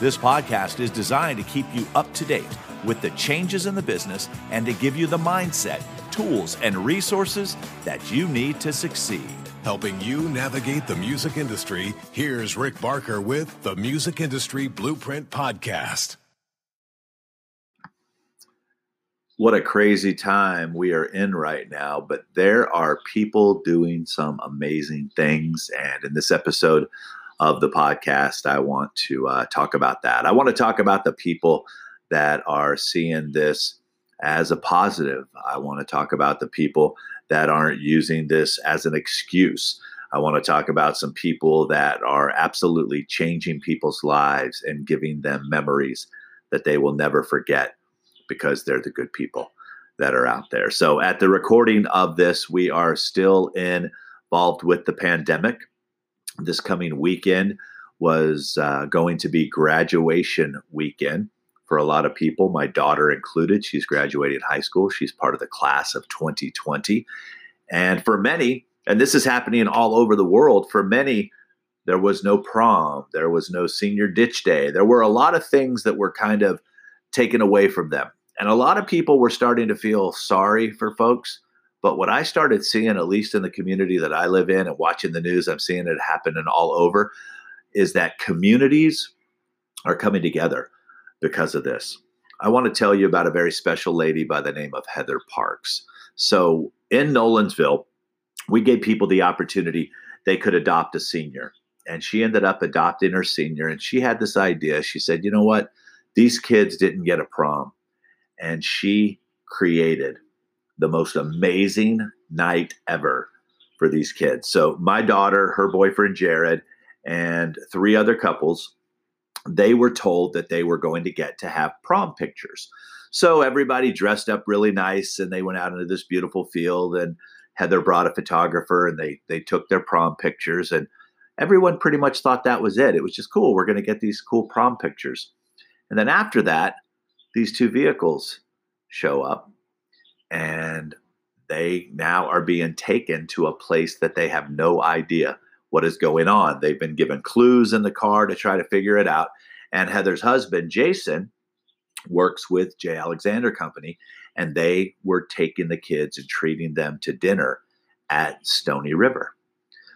This podcast is designed to keep you up to date with the changes in the business and to give you the mindset, tools, and resources that you need to succeed. Helping you navigate the music industry, here's Rick Barker with the Music Industry Blueprint Podcast. What a crazy time we are in right now, but there are people doing some amazing things. And in this episode, of the podcast, I want to uh, talk about that. I want to talk about the people that are seeing this as a positive. I want to talk about the people that aren't using this as an excuse. I want to talk about some people that are absolutely changing people's lives and giving them memories that they will never forget because they're the good people that are out there. So, at the recording of this, we are still involved with the pandemic this coming weekend was uh, going to be graduation weekend for a lot of people, my daughter included. She's graduating high school. She's part of the class of 2020. And for many, and this is happening all over the world, for many, there was no prom, there was no senior ditch day. There were a lot of things that were kind of taken away from them. And a lot of people were starting to feel sorry for folks but what I started seeing, at least in the community that I live in and watching the news, I'm seeing it happening all over, is that communities are coming together because of this. I want to tell you about a very special lady by the name of Heather Parks. So in Nolensville, we gave people the opportunity they could adopt a senior. And she ended up adopting her senior. And she had this idea. She said, you know what? These kids didn't get a prom. And she created the most amazing night ever for these kids. So my daughter, her boyfriend Jared, and three other couples, they were told that they were going to get to have prom pictures. So everybody dressed up really nice and they went out into this beautiful field and Heather brought a photographer and they they took their prom pictures and everyone pretty much thought that was it. It was just cool. We're going to get these cool prom pictures. And then after that, these two vehicles show up and they now are being taken to a place that they have no idea what is going on. They've been given clues in the car to try to figure it out. And Heather's husband, Jason, works with J. Alexander Company, and they were taking the kids and treating them to dinner at Stoney River.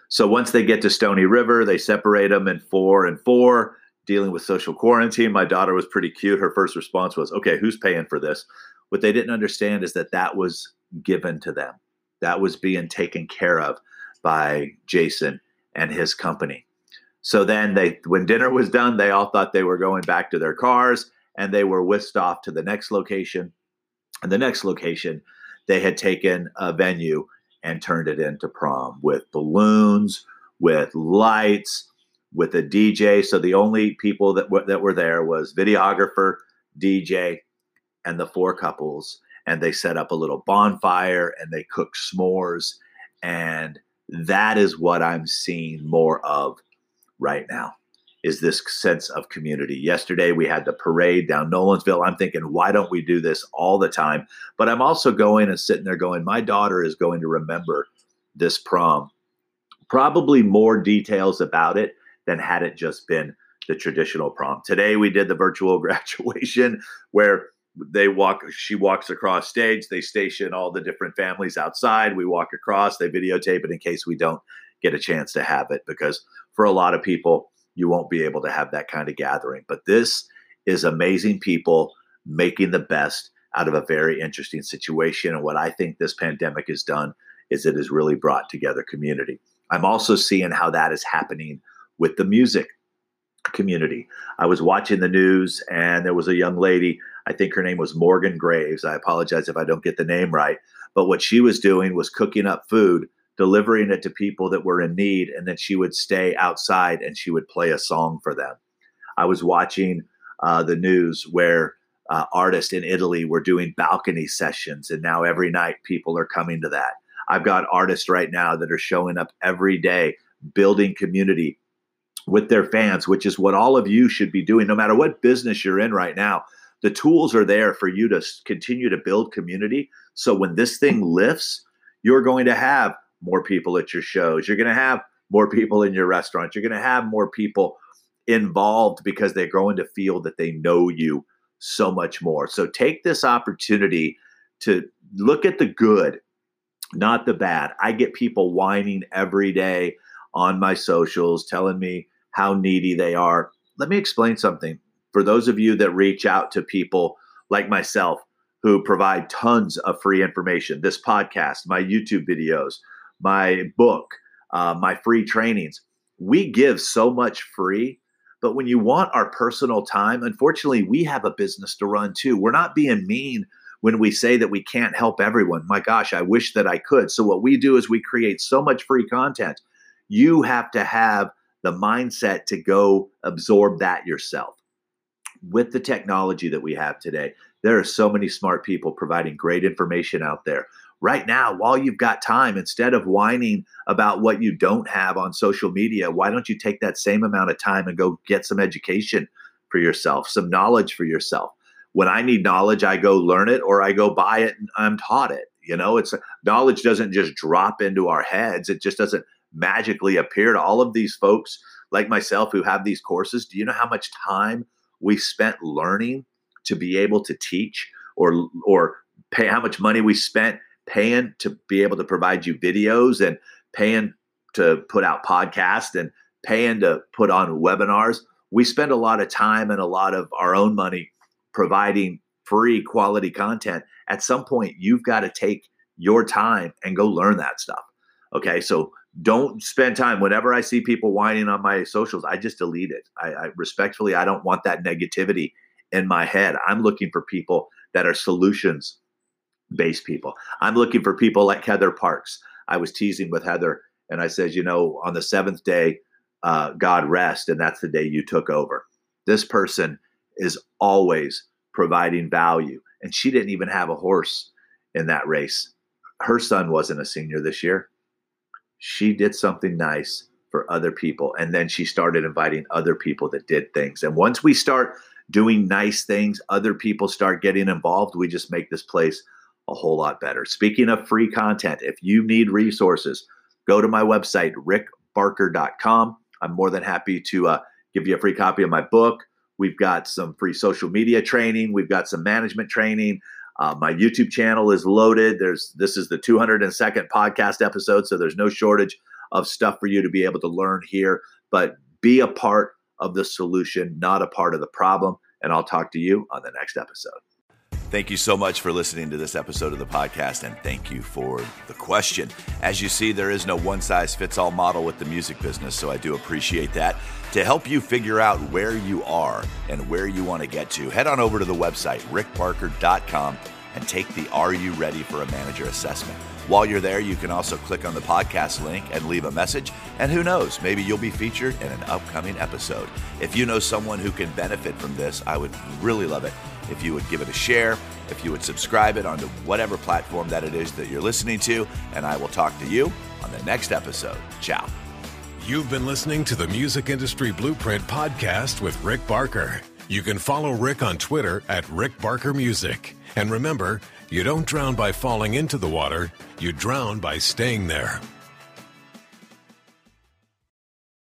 So once they get to Stoney River, they separate them in four and four, dealing with social quarantine. My daughter was pretty cute. Her first response was, Okay, who's paying for this? What they didn't understand is that that was given to them. That was being taken care of by Jason and his company. So then they when dinner was done, they all thought they were going back to their cars and they were whisked off to the next location. And the next location, they had taken a venue and turned it into prom with balloons, with lights, with a DJ. So the only people that w- that were there was videographer, DJ, and the four couples and they set up a little bonfire and they cook s'mores and that is what i'm seeing more of right now is this sense of community. Yesterday we had the parade down nolensville i'm thinking why don't we do this all the time? But i'm also going and sitting there going my daughter is going to remember this prom. Probably more details about it than had it just been the traditional prom. Today we did the virtual graduation where they walk she walks across stage they station all the different families outside we walk across they videotape it in case we don't get a chance to have it because for a lot of people you won't be able to have that kind of gathering. But this is amazing people making the best out of a very interesting situation. And what i think this pandemic has done is it has really brought together community. I'm also seeing how that is happening with the music community. I was watching the news and there was a young lady I think her name was Morgan Graves. I apologize if I don't get the name right. But what she was doing was cooking up food, delivering it to people that were in need, and then she would stay outside and she would play a song for them. I was watching uh, the news where uh, artist in Italy. We're doing balcony sessions, and now every night people are coming to that. I've got artists right now that are showing up every day, building community with their fans, which is what all of you should be doing, no matter what business you're in right now. The tools are there for you to continue to build community. So when this thing lifts, you're going to have more people at your shows. You're going to have more people in your restaurants. You're going to have more people involved because they're going to feel that they know you so much more. So take this opportunity to look at the good, not the bad. I get people whining every day on my socials telling me how needy they are. Let me explain something. For those of you that reach out to people like myself who provide tons of free information, this podcast, my YouTube videos, my book, uh, my free trainings, we give so much free but when you want our personal time, unfortunately, we have a business to run too. We're not being mean when we say that we can't help everyone. My gosh, I wish that I could. So, what we do is we create so much free content. You have to have the mindset to go absorb that yourself. With the technology that we have today, there are so many smart people providing great information out there. Right now while you've got time instead of whining about what you don't have on social media why don't you take that same amount of time and go get some education for yourself some knowledge for yourself? When i need knowledge i go learn it or i go buy it and i'm taught it you know? It's knowledge doesn't just drop into our heads. It just doesn't magically appear to all of these folks like myself who have these courses. Do you know how much time we spent learning to be able to teach or or pay how much money we spent paying to be able to provide you videos and paying to put out podcasts and paying to put on webinars. We spend a lot of time and a lot of our own money providing free quality content. At some point, you've got to take your time and go learn that stuff. Okay. So don't spend time. Whenever I see people whining on my socials, I just delete it. I, I respectfully, I don't want that negativity in my head. I'm looking for people that are solutions based people. I'm looking for people like Heather Parks. I was teasing with Heather and I said, you know, on the seventh day, uh, God rest, and that's the day you took over. This person is always providing value. And she didn't even have a horse in that race. Her son wasn't a senior this year. She did something nice for other people. And then she started inviting other people that did things. And once we start doing nice things, other people start getting involved, we just make this place a whole lot better. Speaking of free content, if you need resources, go to my website, rickbarker.com. I'm more than happy to uh, give you a free copy of my book. We've got some free social media training. We've got some management training. Uh, my YouTube channel is loaded. There's this is the 202nd podcast episode, so there's no shortage of stuff for you to be able to learn here. But be a part of the solution, not a part of the problem. And I'll talk to you on the next episode. Thank you so much for listening to this episode of the podcast, and thank you for the question. As you see, there is no one size fits all model with the music business, so I do appreciate that. To help you figure out where you are and where you want to get to, head on over to the website, rickbarker.com, and take the Are You Ready for a Manager assessment. While you're there, you can also click on the podcast link and leave a message. And who knows, maybe you'll be featured in an upcoming episode. If you know someone who can benefit from this, I would really love it if you would give it a share, if you would subscribe it onto whatever platform that it is that you're listening to, and I will talk to you on the next episode. Ciao. You've been listening to the Music Industry Blueprint podcast with Rick Barker. You can follow Rick on Twitter at Rick Barker Music. And remember, you don't drown by falling into the water, you drown by staying there.